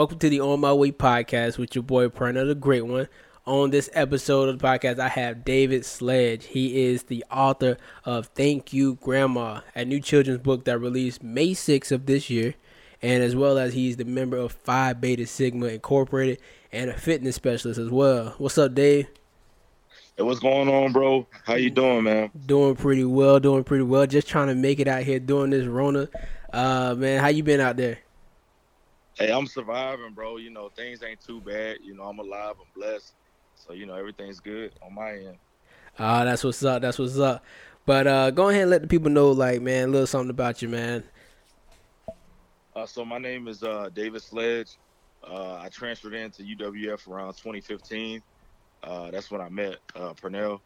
Welcome to the On My Way podcast with your boy Prana, the Great One. On this episode of the podcast, I have David Sledge. He is the author of Thank You Grandma, a new children's book that released May 6th of this year, and as well as he's the member of Phi Beta Sigma Incorporated and a fitness specialist as well. What's up, Dave? Hey, what's going on, bro? How you doing, man? Doing pretty well, doing pretty well. Just trying to make it out here doing this Rona. Uh, man, how you been out there? Hey, I'm surviving, bro. You know, things ain't too bad. You know, I'm alive, I'm blessed. So, you know, everything's good on my end. Ah, uh, that's what's up. That's what's up. But uh, go ahead and let the people know, like, man, a little something about you, man. Uh, so my name is uh, David Sledge. Uh, I transferred into UWF around 2015. Uh, that's when I met uh, Pernell.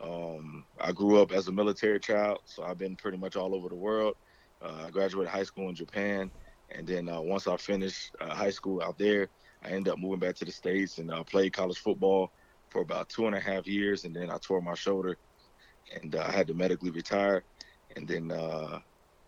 Um, I grew up as a military child, so I've been pretty much all over the world. Uh, I graduated high school in Japan, and then uh, once I finished uh, high school out there, I ended up moving back to the states and uh, played college football for about two and a half years, and then I tore my shoulder, and uh, I had to medically retire, and then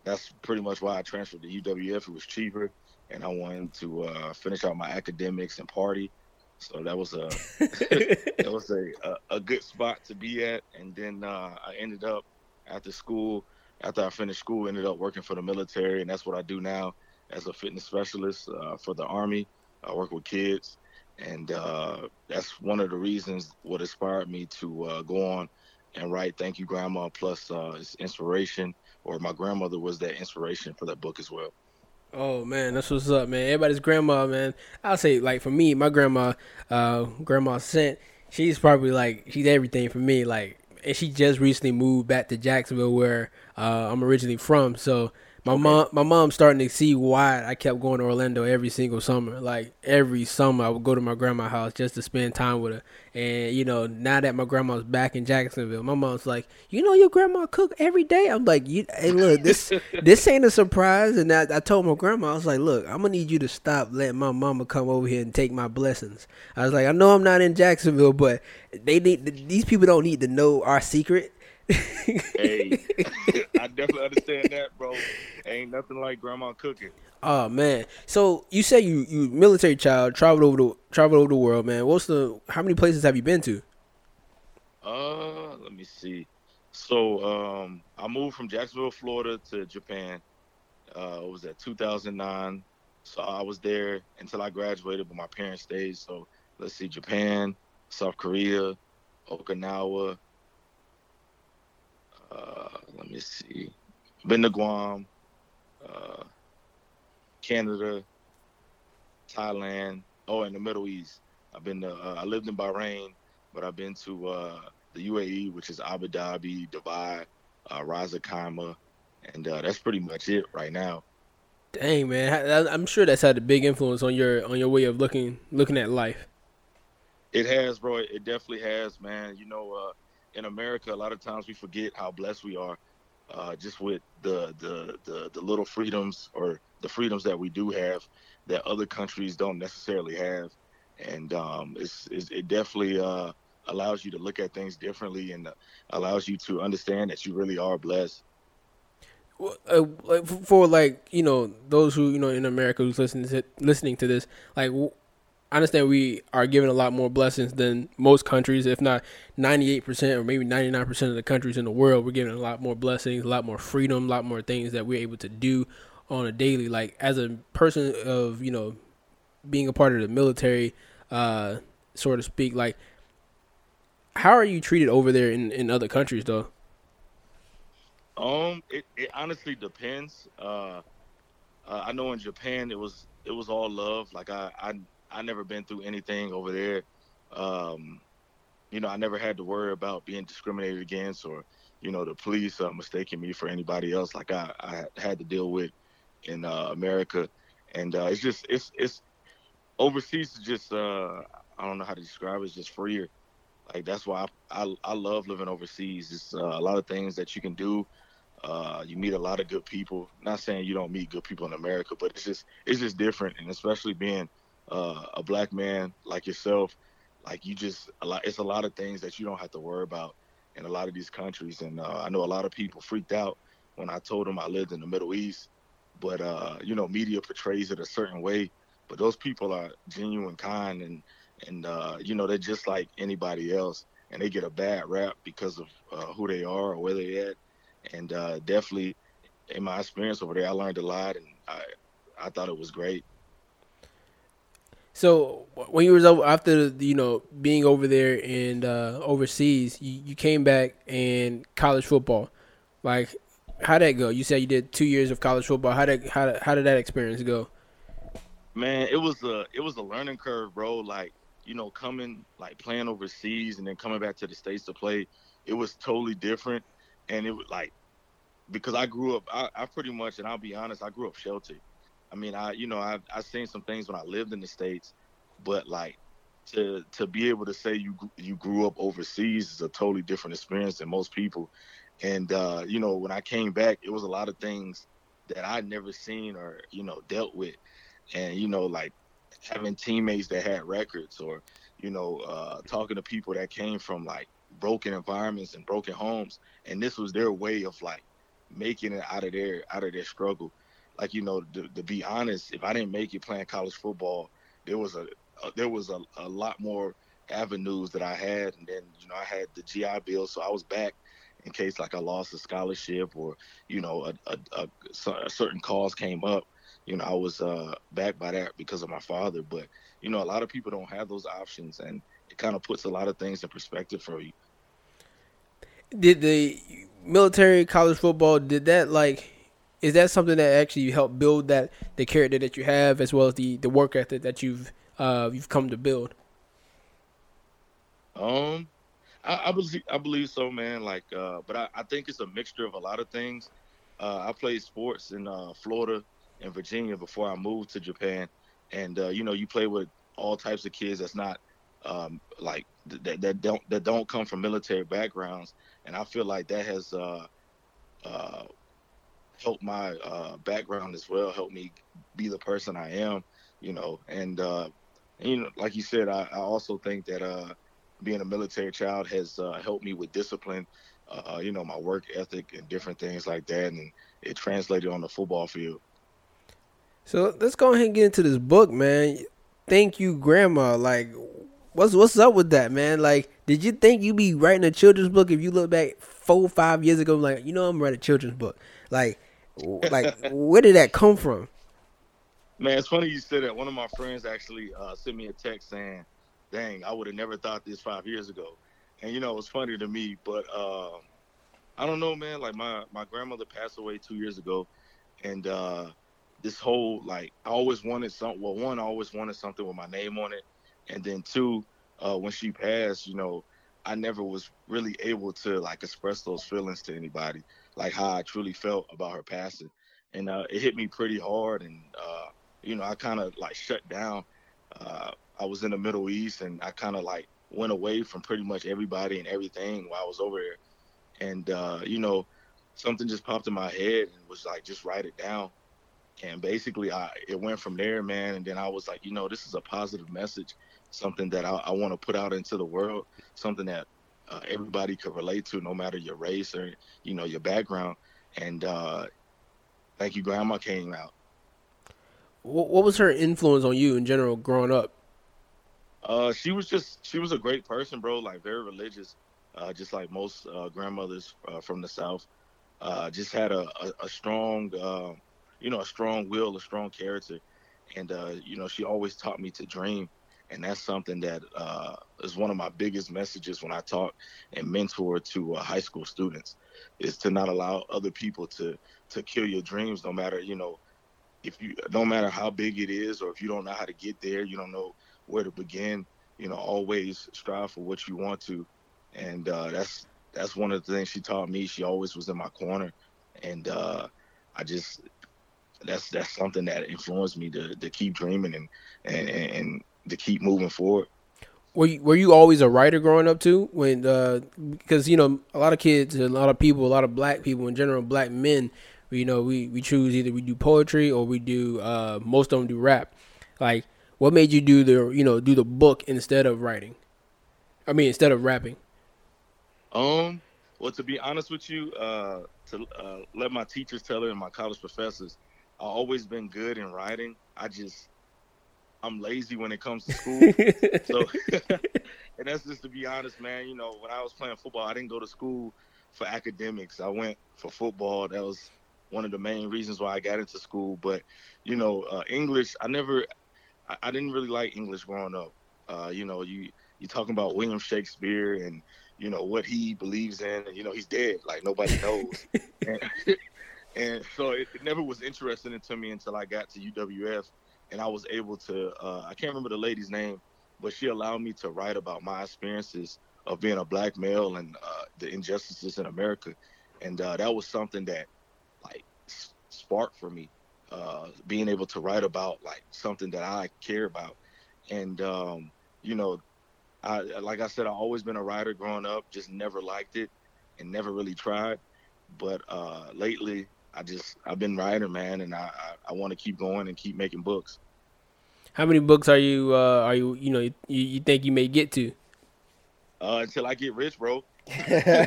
that's pretty much why I transferred to UWF. It was cheaper, and I wanted to finish out my academics and party so that was a that was a, a, a good spot to be at. And then uh, I ended up after school, after I finished school, ended up working for the military, and that's what I do now as a fitness specialist uh, for the Army. I work with kids, and uh, that's one of the reasons what inspired me to uh, go on and write "Thank You, Grandma." Plus, uh, it's inspiration, or my grandmother was that inspiration for that book as well. Oh man, that's what's up, man. Everybody's grandma, man. I'll say like for me, my grandma, uh, grandma sent. She's probably like she's everything for me. Like, and she just recently moved back to Jacksonville, where uh, I'm originally from. So my okay. mom, my mom's starting to see why I kept going to Orlando every single summer. Like every summer, I would go to my grandma's house just to spend time with her. And you know, now that my grandma's back in Jacksonville, my mom's like, "You know, your grandma cook every day." I'm like, "You, hey, look, this this ain't a surprise." And I, I told my grandma, I was like, "Look, I'm gonna need you to stop letting my mama come over here and take my blessings." I was like, "I know I'm not in Jacksonville, but they need these people don't need to know our secret." Hey, I definitely understand that, bro. Ain't nothing like grandma cooking. Oh man. So you say you you military child traveled over the traveled over the world, man. What's the how many places have you been to? Uh, let me see. So um, I moved from Jacksonville, Florida, to Japan. Uh, it was at 2009. So I was there until I graduated, but my parents stayed. So let's see, Japan, South Korea, Okinawa. Uh, let me see, been to Guam, uh, Canada, Thailand. Oh, in the Middle East. I've been to. Uh, I lived in Bahrain, but I've been to uh, the UAE, which is Abu Dhabi, Dubai, uh, Ras Al Khaimah, and uh, that's pretty much it right now. Dang man, I'm sure that's had a big influence on your on your way of looking looking at life. It has, bro. It definitely has, man. You know, uh, in America, a lot of times we forget how blessed we are, uh, just with the, the the the little freedoms or the freedoms that we do have that other countries don't necessarily have, and um, it's, it's, it definitely uh, allows you to look at things differently and allows you to understand that you really are blessed. Uh, for like you know those who you know in America who's listening to listening to this, like I understand we are given a lot more blessings than most countries, if not 98% or maybe 99% of the countries in the world. We're given a lot more blessings, a lot more freedom, a lot more things that we're able to do on a daily. Like as a person of, you know, being a part of the military, uh, so to speak, like how are you treated over there in, in other countries though? Um, it, it honestly depends. Uh, uh, I know in Japan it was it was all love. Like I, I I never been through anything over there. Um, you know, I never had to worry about being discriminated against or, you know, the police uh, mistaking me for anybody else like I, I had to deal with in uh, America. And uh, it's just, it's, it's overseas is just, uh, I don't know how to describe it, it's just freer. Like that's why I, I, I love living overseas. It's uh, a lot of things that you can do. Uh, you meet a lot of good people. Not saying you don't meet good people in America, but it's just it's just different, and especially being uh, a black man like yourself, like you just a lot. It's a lot of things that you don't have to worry about in a lot of these countries. And uh, I know a lot of people freaked out when I told them I lived in the Middle East, but uh, you know, media portrays it a certain way. but those people are genuine, kind, and and uh, you know they're just like anybody else, and they get a bad rap because of uh, who they are or where they're at, and uh, definitely in my experience over there, I learned a lot, and I I thought it was great. So when you was over after you know being over there and uh, overseas, you, you came back and college football, like how'd that go? You said you did two years of college football. How did how how did that experience go? Man, it was a it was a learning curve, bro. Like you know, coming like playing overseas and then coming back to the states to play, it was totally different. And it was like because I grew up, I, I pretty much, and I'll be honest, I grew up sheltered. I mean, I you know I I seen some things when I lived in the states, but like to to be able to say you you grew up overseas is a totally different experience than most people. And uh, you know, when I came back, it was a lot of things that I'd never seen or you know dealt with, and you know, like having teammates that had records, or you know, uh, talking to people that came from like broken environments and broken homes, and this was their way of like making it out of their out of their struggle like you know, to, to, be honest, if I didn't make it playing college football, there was a, a there was a, a, lot more avenues that I had, and then you know I had the GI Bill, so I was back in case like I lost a scholarship or you know a, a, a certain cause came up. You know I was uh, back by that because of my father, but you know a lot of people don't have those options, and it kind of puts a lot of things in perspective for you. Did the military college football did that like is that something that actually helped build that the character that you have as well as the the work ethic that you've uh you've come to build? Um i, I believe i believe so man. Like uh but I, I think it's a mixture of a lot of things. Uh i played sports in uh florida and virginia before i moved to japan. And uh you know you play with all types of kids that's not um like that, that don't that don't come from military backgrounds. And i feel like that has uh uh helped my uh, background as well, helped me be the person I am, you know. And, uh, you know, like you said, I, I also think that uh, being a military child has uh, helped me with discipline, uh, you know, my work ethic and different things like that, and it translated on the football field. So let's go ahead and get into this book, man. Thank you, Grandma. Like, what's what's up with that, man? Like, did you think you'd be writing a children's book if you look back four, five years ago? Like, you know, I'm writing a children's book. Like, like, where did that come from? Man, it's funny you said that. One of my friends actually uh, sent me a text saying, "Dang, I would have never thought this five years ago." And you know, it was funny to me, but uh, I don't know, man. Like my my grandmother passed away two years ago, and uh, this whole like I always wanted something. Well, one, I always wanted something with my name on it, and then two, uh, when she passed, you know, I never was really able to like express those feelings to anybody like how I truly felt about her passing, and uh, it hit me pretty hard. And uh, you know, I kind of like shut down. Uh, I was in the Middle East, and I kind of like went away from pretty much everybody and everything while I was over there. And uh, you know, something just popped in my head and was like, just write it down. And basically, I it went from there, man. And then I was like, you know, this is a positive message, something that I, I want to put out into the world, something that uh, everybody could relate to, no matter your race or you know your background. And uh, thank you, Grandma came out. What was her influence on you in general growing up? Uh, she was just she was a great person, bro. Like very religious, uh, just like most uh, grandmothers uh, from the South. Uh, just had a, a, a strong, uh, you know, a strong will, a strong character, and uh, you know, she always taught me to dream and that's something that uh, is one of my biggest messages when I talk and mentor to uh, high school students is to not allow other people to to kill your dreams no matter you know if you no matter how big it is or if you don't know how to get there you don't know where to begin you know always strive for what you want to. And uh, that's that's one of the things she taught me. She always was in my corner. And uh, I just that's that's something that influenced me to, to keep dreaming and, and and to keep moving forward. Were you, were you always a writer growing up too? When uh, because you know a lot of kids, a lot of people, a lot of black people in general, black men, you know, we we choose either we do poetry or we do uh, most of them do rap. Like, what made you do the you know do the book instead of writing? I mean, instead of rapping. Um. Well, to be honest with you, uh, to uh, let my teachers tell it and my college professors, I always been good in writing. I just I'm lazy when it comes to school. so, and that's just to be honest, man. You know, when I was playing football, I didn't go to school for academics. I went for football. That was one of the main reasons why I got into school. But you know, uh, English, I never, I, I, didn't really like English growing up. Uh, you know, you you talking about William Shakespeare and you know what he believes in, and you know he's dead, like nobody knows. and, and, so it, it, never was interesting to me until I got to UWF, and I was able to. Uh, I can't remember the lady's name, but she allowed me to write about my experiences of being a black male and uh, the injustices in America, and uh, that was something that like sparked for me, uh, being able to write about like something that I care about, and um, you know, I like I said, I've always been a writer growing up, just never liked it and never really tried, but uh, lately I just I've been writing, man, and I I, I want to keep going and keep making books. How many books are you uh, are you you know you, you think you may get to? uh, until I get rich, bro. hey,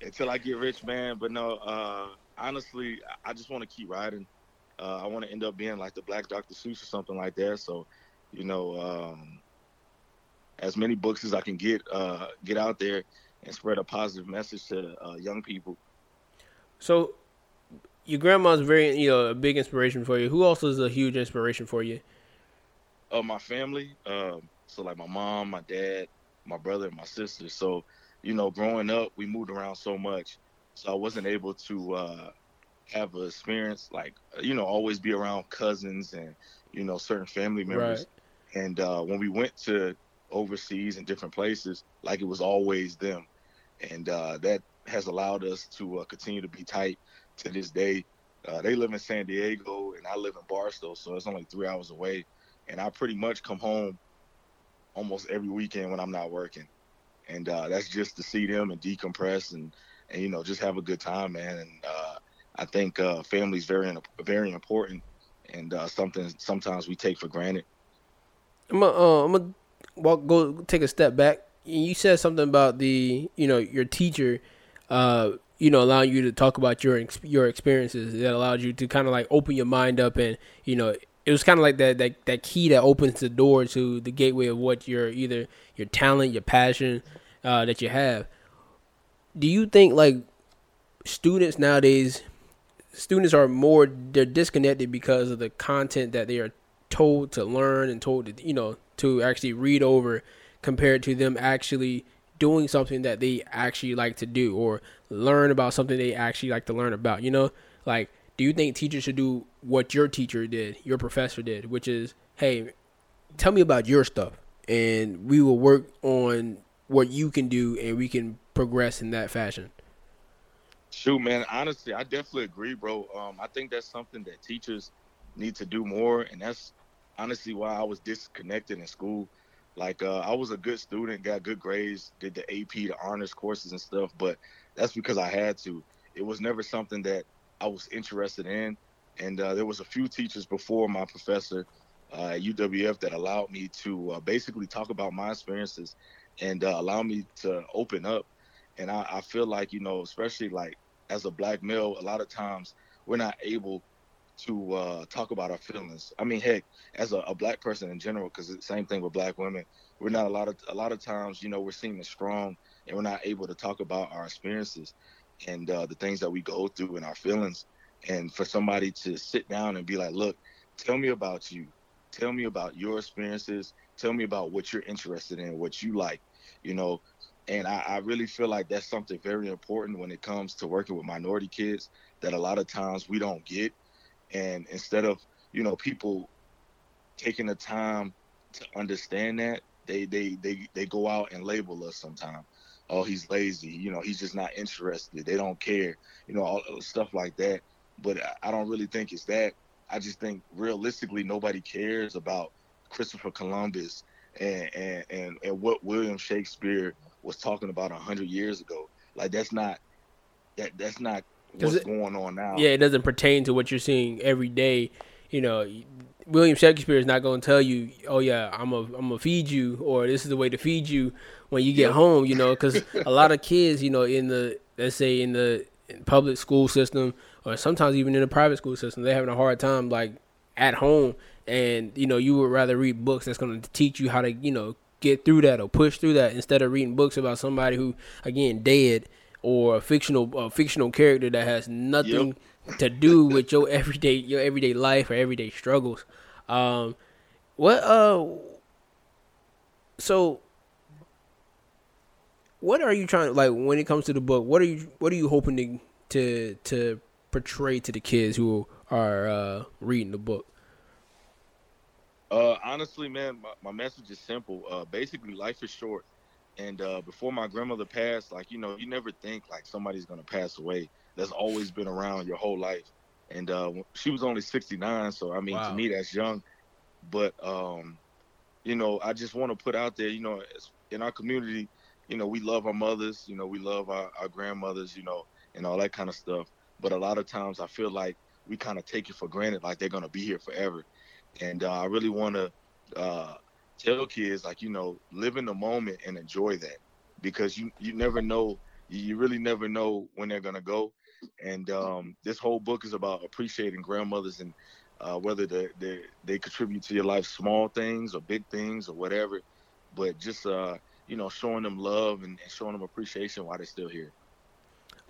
until I get rich, man. But no, uh, honestly, I just want to keep writing. Uh, I want to end up being like the Black Dr. Seuss or something like that. So, you know, um, as many books as I can get, uh, get out there and spread a positive message to uh, young people. So, your grandma's very, you know, a big inspiration for you. Who else is a huge inspiration for you? Uh, my family. Um, so like my mom, my dad, my brother, and my sister. So, you know, growing up, we moved around so much, so I wasn't able to uh, have an experience like you know always be around cousins and you know certain family members. Right. And uh, when we went to overseas and different places, like it was always them, and uh, that has allowed us to uh, continue to be tight to this day. Uh, they live in San Diego and I live in Barstow, so it's only three hours away. And I pretty much come home almost every weekend when I'm not working, and uh, that's just to see them and decompress and and you know just have a good time, man. And uh, I think uh, family is very very important and uh, something sometimes we take for granted. I'm gonna uh, I'm gonna walk go take a step back. You said something about the you know your teacher. Uh, you know, allowing you to talk about your your experiences that allowed you to kind of like open your mind up and you know it was kind of like that, that that key that opens the door to the gateway of what your either your talent, your passion uh, that you have. Do you think like students nowadays, students are more they're disconnected because of the content that they are told to learn and told to you know to actually read over, compared to them actually doing something that they actually like to do or learn about something they actually like to learn about. You know, like do you think teachers should do what your teacher did, your professor did, which is, hey, tell me about your stuff, and we will work on what you can do, and we can progress in that fashion. Shoot, man. Honestly, I definitely agree, bro. Um, I think that's something that teachers need to do more, and that's honestly why I was disconnected in school. Like, uh, I was a good student, got good grades, did the AP, the honors courses and stuff, but that's because I had to. It was never something that I was interested in. And uh, there was a few teachers before my professor uh, at UWF that allowed me to uh, basically talk about my experiences and uh, allow me to open up. And I, I, feel like, you know, especially like as a black male, a lot of times we're not able to uh, talk about our feelings. I mean, heck, as a, a black person in general, because the same thing with black women, we're not a lot of a lot of times, you know, we're seeming strong and we're not able to talk about our experiences and uh, the things that we go through and our feelings. And for somebody to sit down and be like, look, tell me about you. Tell me about your experiences. Tell me about what you're interested in, what you like, you know. And I, I really feel like that's something very important when it comes to working with minority kids that a lot of times we don't get. And instead of, you know, people taking the time to understand that, they they they, they go out and label us sometimes oh, he's lazy. You know, he's just not interested. They don't care. You know, all stuff like that. But I don't really think it's that. I just think realistically, nobody cares about Christopher Columbus and and and, and what William Shakespeare was talking about hundred years ago. Like that's not that that's not what's it, going on now. Yeah, it doesn't pertain to what you're seeing every day. You know, William Shakespeare is not going to tell you, "Oh yeah, I'm a I'm gonna feed you," or "This is the way to feed you." When you get yeah. home, you know, because a lot of kids, you know, in the let's say in the public school system, or sometimes even in the private school system, they're having a hard time like at home and you know you would rather read books that's going to teach you how to you know get through that or push through that instead of reading books about somebody who again dead or a fictional a fictional character that has nothing yep. to do with your everyday your everyday life or everyday struggles. Um, what uh, so what are you trying to like when it comes to the book? What are you what are you hoping to to to portray to the kids who are uh, reading the book? Uh, honestly, man, my, my message is simple. Uh, basically, life is short, and uh, before my grandmother passed, like you know, you never think like somebody's gonna pass away. That's always been around your whole life, and uh, she was only 69, so I mean, wow. to me, that's young. But um, you know, I just want to put out there, you know, in our community, you know, we love our mothers, you know, we love our, our grandmothers, you know, and all that kind of stuff. But a lot of times, I feel like we kind of take it for granted, like they're gonna be here forever and uh, I really want to uh, tell kids like you know live in the moment and enjoy that because you you never know you really never know when they're gonna go and um, this whole book is about appreciating grandmothers and uh, whether they, they they contribute to your life small things or big things or whatever but just uh, you know showing them love and, and showing them appreciation while they're still here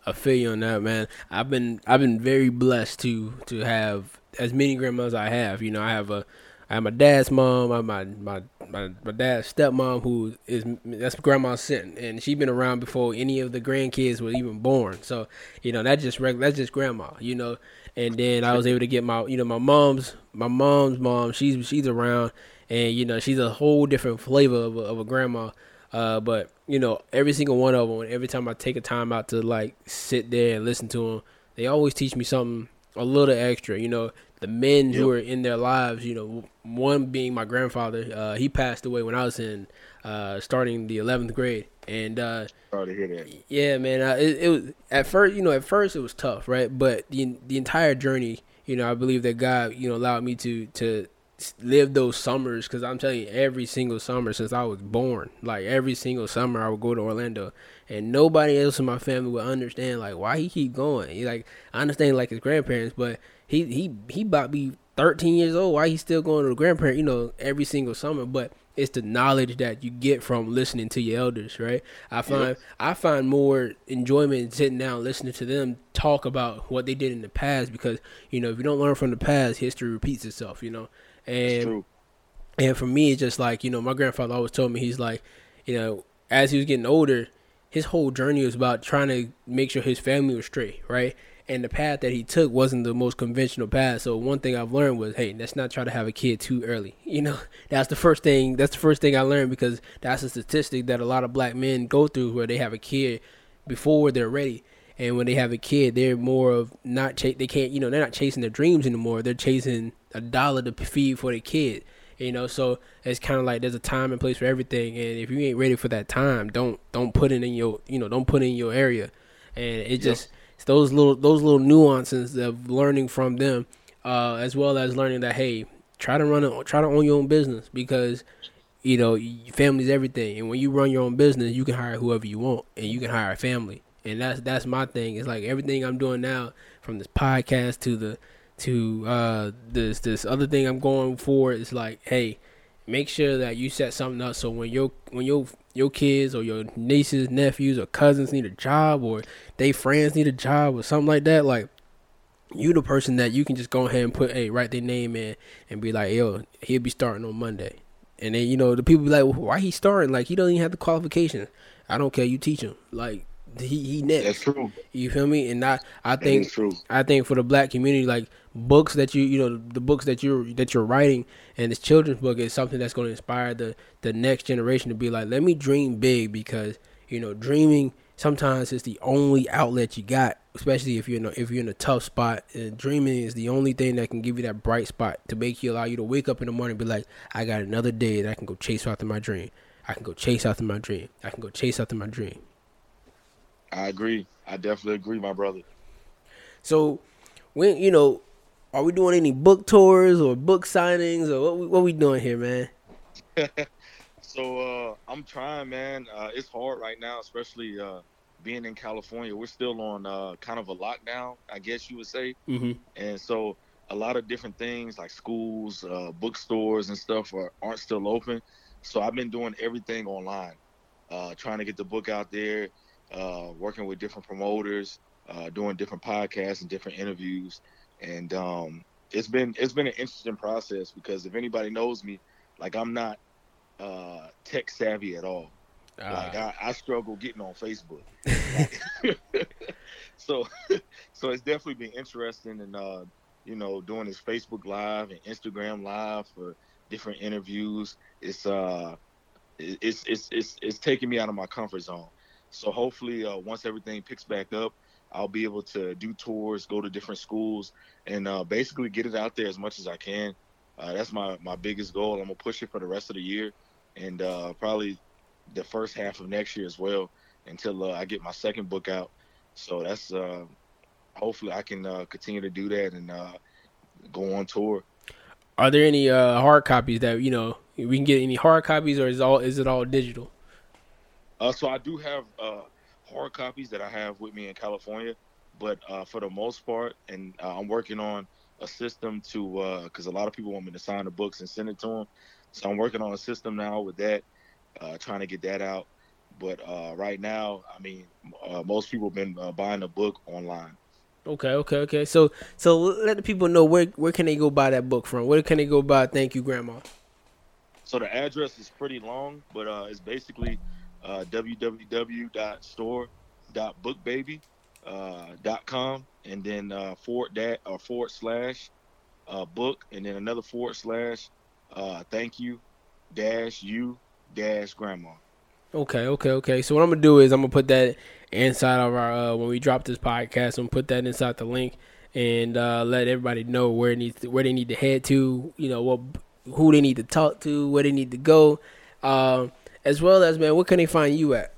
I feel you on that, man. I've been I've been very blessed to to have as many grandmas I have. You know, I have a I have my dad's mom, I have my my my, my dad's stepmom who is that's grandma sitting and she been around before any of the grandkids were even born. So, you know, that just that's just grandma, you know. And then I was able to get my you know, my mom's my mom's mom, she's she's around and you know, she's a whole different flavor of a, of a grandma. Uh, but you know, every single one of them, every time I take a time out to like sit there and listen to them, they always teach me something a little extra. You know, the men yep. who are in their lives. You know, one being my grandfather. Uh, he passed away when I was in uh, starting the eleventh grade, and uh, sorry to hear that. Yeah, man. Uh, it, it, was at first. You know, at first it was tough, right? But the the entire journey, you know, I believe that God, you know, allowed me to to live those summers because I'm telling you, every single summer since I was born, like every single summer, I would go to Orlando, and nobody else in my family would understand like why he keep going. He like I understand like his grandparents, but he he he about be 13 years old. Why he still going to the grandparent? You know, every single summer, but it's the knowledge that you get from listening to your elders, right? I find I find more enjoyment sitting down listening to them talk about what they did in the past because you know if you don't learn from the past, history repeats itself. You know, and and for me, it's just like you know, my grandfather always told me he's like, you know, as he was getting older, his whole journey was about trying to make sure his family was straight, right? And the path that he took wasn't the most conventional path. So one thing I've learned was, hey, let's not try to have a kid too early. You know, that's the first thing. That's the first thing I learned because that's a statistic that a lot of black men go through where they have a kid before they're ready and when they have a kid, they're more of not ch- they can't you know they're not chasing their dreams anymore. They're chasing a dollar to feed for the kid. You know, so it's kind of like there's a time and place for everything, and if you ain't ready for that time, don't don't put it in your you know don't put it in your area, and it just it's those little those little nuances of learning from them, uh, as well as learning that hey, try to run it, try to own your own business because you know family's everything, and when you run your own business, you can hire whoever you want, and you can hire a family and that's that's my thing. It's like everything I'm doing now, from this podcast to the to uh this this other thing I'm going for is like, hey, make sure that you set something up so when your when your your kids or your nieces, nephews, or cousins need a job, or they friends need a job, or something like that, like you the person that you can just go ahead and put, hey, write their name in and be like, yo, he'll be starting on Monday. And then you know the people be like, well, why he starting? Like he doesn't even have the qualifications. I don't care. You teach him. Like he he next. That's true. You feel me? And I I think I think for the black community, like books that you you know the books that you're that you're writing and this children's book is something that's going to inspire the the next generation to be like, let me dream big because you know dreaming sometimes is the only outlet you got, especially if you're in a, if you're in a tough spot. And dreaming is the only thing that can give you that bright spot to make you allow you to wake up in the morning and be like, I got another day that I can go chase after my dream. I can go chase after my dream. I can go chase after my dream. I agree. I definitely agree, my brother. So, when you know, are we doing any book tours or book signings or what? We, what we doing here, man? so uh, I'm trying, man. Uh, it's hard right now, especially uh, being in California. We're still on uh, kind of a lockdown, I guess you would say. Mm-hmm. And so a lot of different things like schools, uh, bookstores, and stuff are, aren't still open. So I've been doing everything online, uh, trying to get the book out there, uh, working with different promoters, uh, doing different podcasts and different interviews, and um, it's been it's been an interesting process because if anybody knows me, like I'm not uh, tech savvy at all. Like I, I, struggle getting on Facebook. so so it's definitely been interesting and uh, you know, doing this Facebook Live and Instagram Live for different interviews. It's uh, it's it's it's it's taking me out of my comfort zone. So hopefully, uh, once everything picks back up, I'll be able to do tours, go to different schools, and uh, basically get it out there as much as I can. Uh, that's my my biggest goal. I'm gonna push it for the rest of the year, and uh, probably the first half of next year as well, until uh, I get my second book out. So that's uh, hopefully I can uh, continue to do that and uh, go on tour. Are there any uh, hard copies that you know we can get any hard copies, or is all is it all digital? Uh, so I do have uh, hard copies that I have with me in California, but uh, for the most part, and uh, I'm working on a system to because uh, a lot of people want me to sign the books and send it to them. So I'm working on a system now with that, uh, trying to get that out. But right now, I mean, most people have been buying the book online. Okay, okay, okay. So, so let the people know where where can they go buy that book from? Where can they go buy Thank You Grandma? So the address is pretty long, but uh, it's basically uh, www.store.bookbaby.com uh, and then uh, forward that or forward slash uh, book and then another forward slash uh, thank you dash you dash grandma. Okay, okay, okay. So what I'm gonna do is I'm gonna put that inside of our uh, when we drop this podcast. I'm gonna put that inside the link and uh, let everybody know where needs to, where they need to head to. You know what who they need to talk to, where they need to go, uh, as well as man, where can they find you at?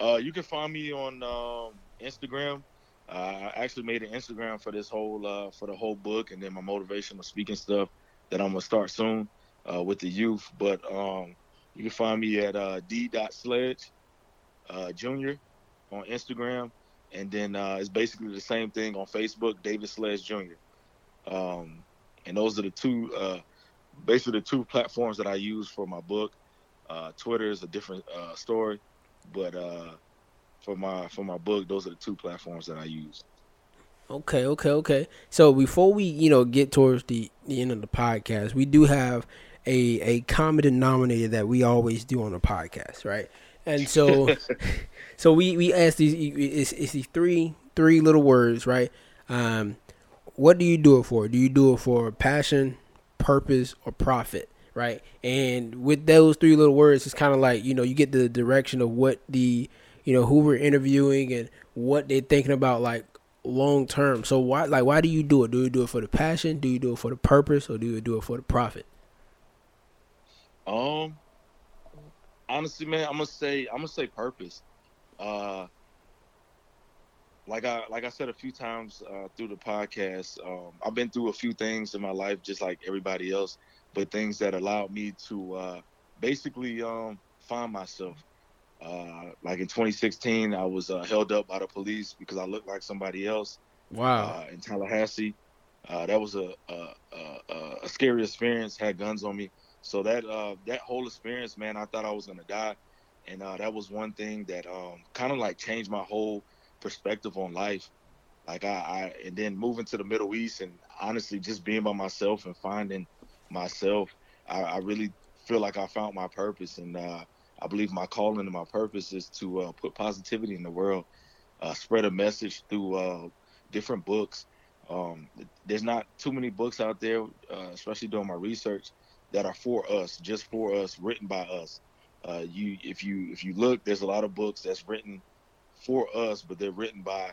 Uh, you can find me on um, Instagram. Uh, I actually made an Instagram for this whole uh, for the whole book, and then my motivational speaking stuff that I'm gonna start soon uh, with the youth. But um, you can find me at uh, d.sledge uh, Jr. on Instagram, and then uh, it's basically the same thing on Facebook, David Sledge Jr. Um, and those are the two, uh, basically the two platforms that I use for my book. Uh, Twitter is a different uh, story, but uh, for my for my book, those are the two platforms that I use. Okay, okay, okay. So before we, you know, get towards the, the end of the podcast, we do have a a common denominator that we always do on the podcast, right? And so, so we we ask these it's, it's these three three little words, right? Um, what do you do it for? Do you do it for passion, purpose, or profit? Right? And with those three little words, it's kind of like you know you get the direction of what the you know who we're interviewing and what they're thinking about like long term. So why like why do you do it? Do you do it for the passion? Do you do it for the purpose, or do you do it for the profit? Um, honestly, man, I'm gonna say I'm gonna say purpose. Uh, like I like I said a few times uh, through the podcast, um, I've been through a few things in my life, just like everybody else, but things that allowed me to uh, basically um, find myself. Uh, like in 2016, I was uh, held up by the police because I looked like somebody else. Wow. Uh, in Tallahassee, uh, that was a, a, a, a scary experience. Had guns on me. So that uh, that whole experience, man, I thought I was gonna die, and uh, that was one thing that um, kind of like changed my whole perspective on life. Like I, I, and then moving to the Middle East, and honestly, just being by myself and finding myself, I, I really feel like I found my purpose, and uh, I believe my calling and my purpose is to uh, put positivity in the world, uh, spread a message through uh, different books. Um, there's not too many books out there, uh, especially doing my research, that are for us, just for us, written by us. Uh, you, if you if you look, there's a lot of books that's written for us, but they're written by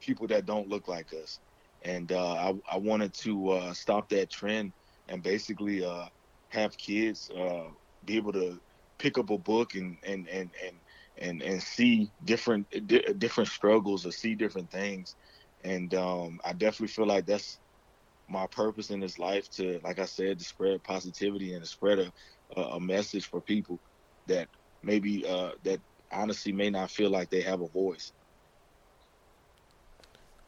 people that don't look like us. And I, I wanted to stop that trend and basically uh, have kids uh, be able to pick up a book and and and and and, and see different different struggles or see different things. And um, I definitely feel like that's my purpose in this life to, like I said, to spread positivity and to spread a, a message for people that maybe uh, that honestly may not feel like they have a voice.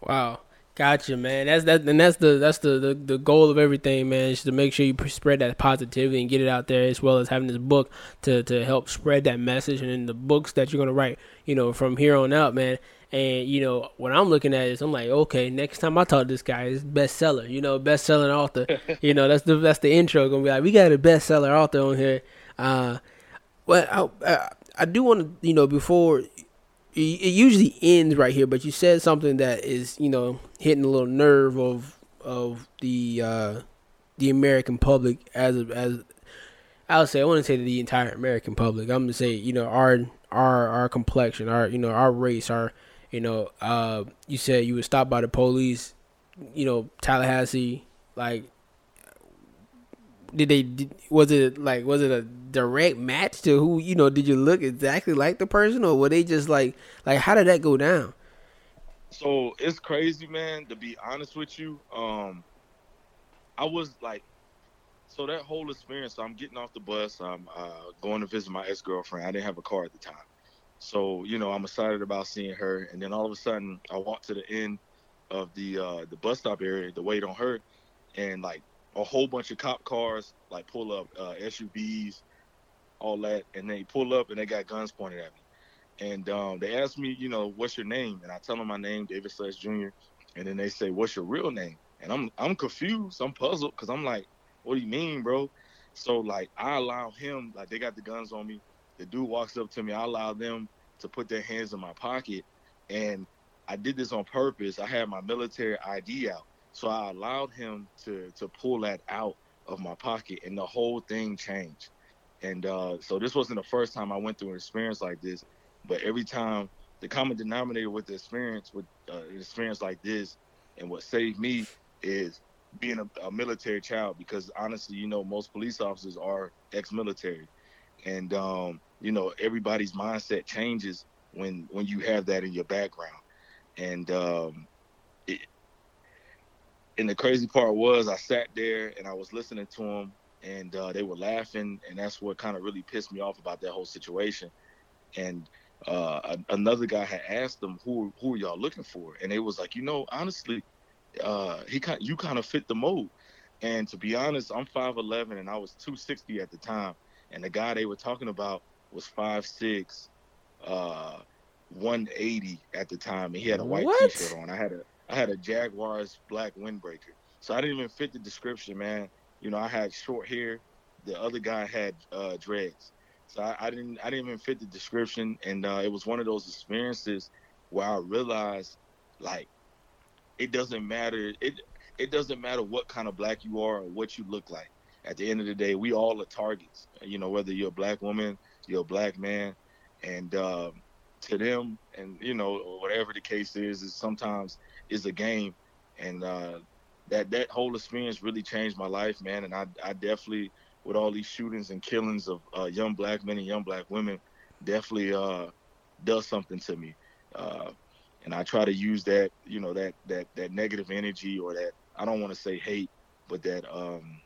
Wow. Gotcha, man. That's that, and that's the that's the, the the goal of everything, man. Is to make sure you spread that positivity and get it out there, as well as having this book to to help spread that message, and in the books that you're gonna write, you know, from here on out, man. And you know, what I'm looking at is, I'm like, okay, next time I talk to this guy, is bestseller, you know, best selling author. you know, that's the that's the intro. Gonna be like, we got a bestseller author on here. Uh, well, I, I, I do want to, you know, before it usually ends right here, but you said something that is, you know, hitting a little nerve of of the uh, the American public as as I would say I to say the entire American public. I'm gonna say you know our our our complexion, our you know our race, our you know uh, you said you were stopped by the police, you know Tallahassee, like did they did, was it like was it a direct match to who you know did you look exactly like the person or were they just like like how did that go down? So it's crazy man to be honest with you. Um i was like so that whole experience so i'm getting off the bus i'm uh, going to visit my ex-girlfriend. I didn't have a car at the time. So you know i'm excited about seeing her and then all of a sudden i walk to the end of the uh the bus stop area to wait on her and like a whole bunch of cop cars like pull up uh, SUVs, all that, and they pull up and they got guns pointed at me. And um, they asked me, you know, what's your name? And I tell them my name, David Sledge Jr. And then they say, what's your real name? And I'm I'm confused, I'm puzzled, because I'm like, what do you mean, bro? So like I allow him, like they got the guns on me. The dude walks up to me, I allow them to put their hands in my pocket. And I did this on purpose. I had my military ID out. So I allowed him to to pull that out of my pocket, and the whole thing changed. And uh, so this wasn't the first time I went through an experience like this, but every time the common denominator with the experience, with uh, an experience like this, and what saved me is being a, a, military child. Because honestly, you know, most police officers are ex-military, and um, you know, everybody's mindset changes when when you have that in your background. And um, it, and the crazy part was I sat there and I was listening to them and uh, they were laughing and that's what kind of really pissed me off about that whole situation. And uh, another guy had asked them who who are y'all looking for? And it was like you know honestly uh, he kind you kind of fit the mold. And to be honest I'm 5'11 and I was 260 at the time and the guy they were talking about was 5'6 uh, 180 at the time and he had a white what? t-shirt on. I had a I had a Jaguars black windbreaker. So I didn't even fit the description, man. You know, I had short hair. The other guy had uh, dreads. So I, I, didn't I didn't even fit the description. And uh, it was one of those experiences where I realized like it doesn't matter it it doesn't matter what kind of black you are or what you look like. At the end of the day, we all are targets. You know, whether you're a black woman, you're a black man, and um, to them, and you know, whatever the case is, is sometimes is a game, and uh, that that whole experience really changed my life, man. And I I definitely with all these shootings and killings of uh, young black men and young black women, definitely uh, does something to me. Uh, and I try to use that, you know, that that that negative energy or that I don't want to say hate, but that um,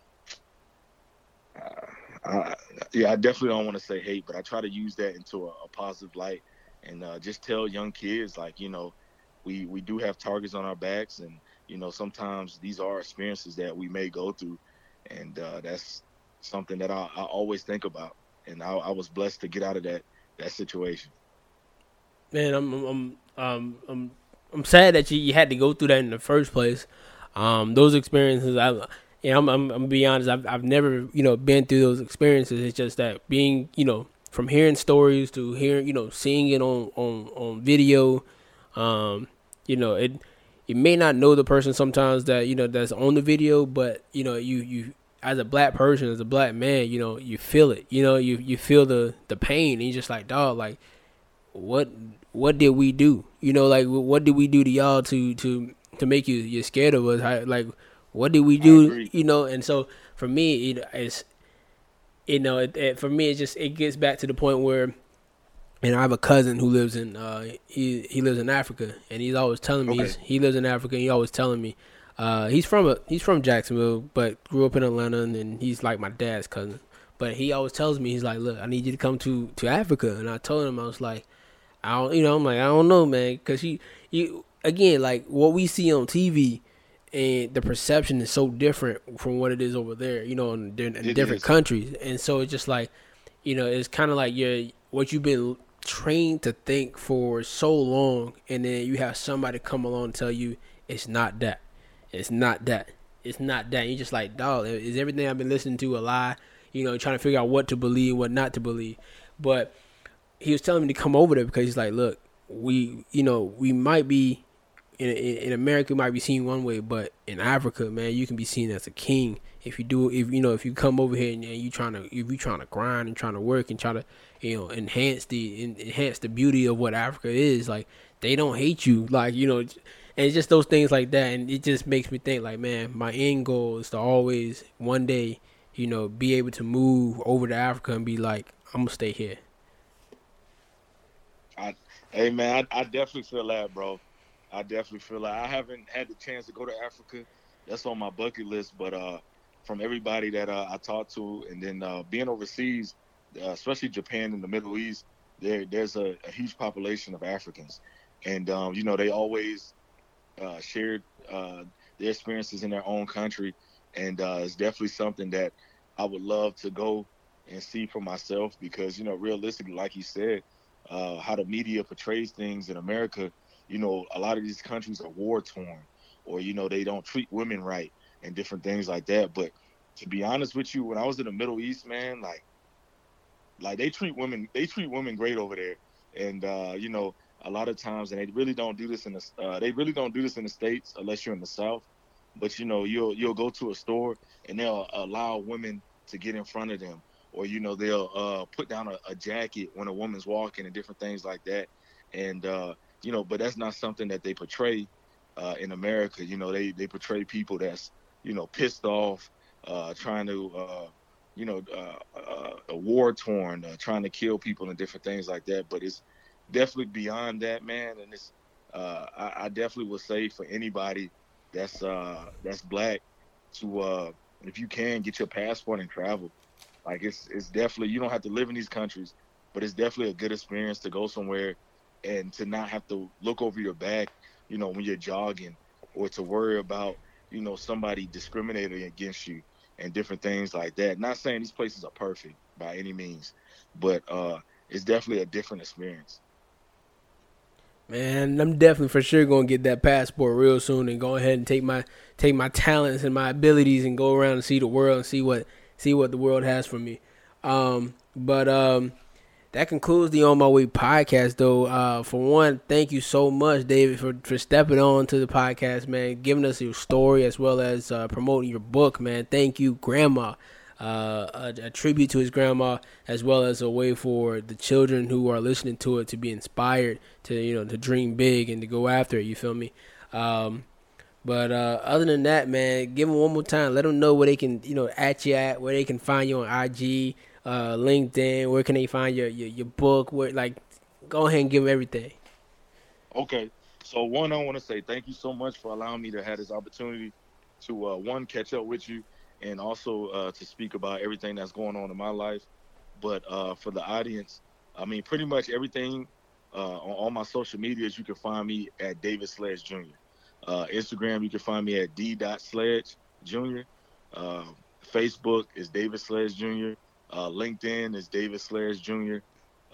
uh, I, yeah, I definitely don't want to say hate, but I try to use that into a, a positive light and uh, just tell young kids like, you know, we we do have targets on our backs, and you know sometimes these are experiences that we may go through, and uh, that's something that I, I, always think about. And I, I, was blessed to get out of that that situation. Man, I'm I'm um, I'm I'm sad that you, you had to go through that in the first place. Um, those experiences, I yeah, I'm, I'm, I'm be honest. I've I've never you know been through those experiences. It's just that being you know from hearing stories to hearing you know seeing it on on on video, um, you know, it you may not know the person sometimes that you know that's on the video, but you know, you you as a black person, as a black man, you know, you feel it. You know, you you feel the the pain, and you're just like, dog, like, what what did we do? You know, like what did we do to y'all to to to make you you're scared of us? How, like, what did we do? You know, and so for me, it, it's you know, it, it, for me, it just it gets back to the point where and I have a cousin who lives in uh, he he lives in Africa, and he's always telling me okay. he lives in Africa. and He always telling me uh, he's from a he's from Jacksonville, but grew up in Atlanta, and, and he's like my dad's cousin. But he always tells me he's like, look, I need you to come to to Africa, and I told him I was like, I don't, you know, I'm like, I don't know, man, because he you again, like what we see on TV and the perception is so different from what it is over there, you know, in, in different is. countries. And so it's just like, you know, it's kind of like you're what you've been trained to think for so long, and then you have somebody come along and tell you it's not that, it's not that, it's not that. And you're just like, dog, is everything I've been listening to a lie? You know, trying to figure out what to believe, what not to believe. But he was telling me to come over there because he's like, look, we, you know, we might be in, in America might be seen one way, but in Africa, man, you can be seen as a king if you do. If you know, if you come over here and, and you trying to, if you trying to grind and trying to work and try to, you know, enhance the enhance the beauty of what Africa is. Like they don't hate you, like you know, and it's just those things like that, and it just makes me think, like, man, my end goal is to always one day, you know, be able to move over to Africa and be like, I'm gonna stay here. I, hey man, I, I definitely feel that, bro. I definitely feel like I haven't had the chance to go to Africa. That's on my bucket list, but uh, from everybody that uh, I talked to, and then uh, being overseas, uh, especially Japan and the Middle East, there there's a, a huge population of Africans, and um, you know they always uh, shared uh, their experiences in their own country, and it's definitely something that I would love to go and see for myself because you know realistically, like you said, how the media portrays things in America you know, a lot of these countries are war torn, or you know, they don't treat women right and different things like that. But to be honest with you, when I was in the Middle East, man, like, like they treat women, they treat women great over there, and uh, you know, a lot of times, and they really don't do this in the, uh, they really don't do this in the states unless you're in the South. But you know, you'll you'll go to a store and they'll allow women to get in front of them, or you know, they'll uh, put down a, a jacket when a woman's walking and different things like that. And uh, you know, but that's not something that they portray uh, in America. You know, they they portray people that's you know pissed off, uh, trying to uh, you know uh, uh, war torn, uh, trying to kill people and different things like that. But it's definitely beyond that, man. And it's I, I, definitely would say for anybody that's that's black to if you can get your passport and travel. Like it's it's definitely you don't have to live in these countries, but it's definitely a good experience to go somewhere and to not have to look over your back, you know, when you're jogging, or to worry about, you know, somebody discriminating against you and different things like that. Not saying these places are perfect by any means, but uh, it's definitely a different experience. Man, I'm definitely for sure gonna get that passport real soon and go ahead and take my take my talents and my abilities and go around and see the world and see what see what the world has for me. Um, but um, that concludes the On My Way podcast, though. Uh, for one, thank you so much, David, for, for stepping on to the podcast, man, giving us your story as well as uh, promoting your book, man. Thank you, Grandma. Uh, a, a, tribute to his grandma, as well as a way for the children who are listening to it to be inspired to you know to dream big and to go after it. You feel me? Um, but uh, other than that, man, give them one more time. Let them know where they can, you know, at you at, where they can find you on IG, uh, LinkedIn? Where can they find your, your, your book? Where like, go ahead and give everything. Okay, so one, I want to say thank you so much for allowing me to have this opportunity to uh, one catch up with you, and also uh, to speak about everything that's going on in my life. But uh, for the audience, I mean, pretty much everything uh, on all my social medias, you can find me at David Sledge Jr. Uh, Instagram, you can find me at D. Sledge Jr. Uh, Facebook is David Sledge Jr. Uh, LinkedIn is David Sledge Jr.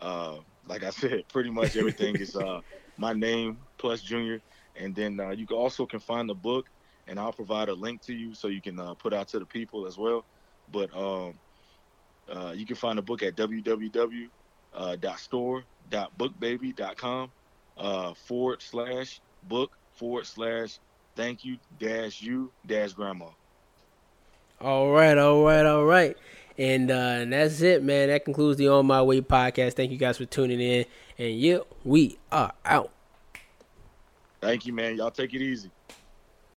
Uh, like I said, pretty much everything is uh, my name plus Junior. And then uh, you also can find the book, and I'll provide a link to you so you can uh, put out to the people as well. But um, uh, you can find the book at www.store.bookbaby.com forward slash book forward slash thank you dash you dash grandma. All right, all right, all right. And, uh, and that's it, man. That concludes the On My Way podcast. Thank you guys for tuning in. And yeah, we are out. Thank you, man. Y'all take it easy.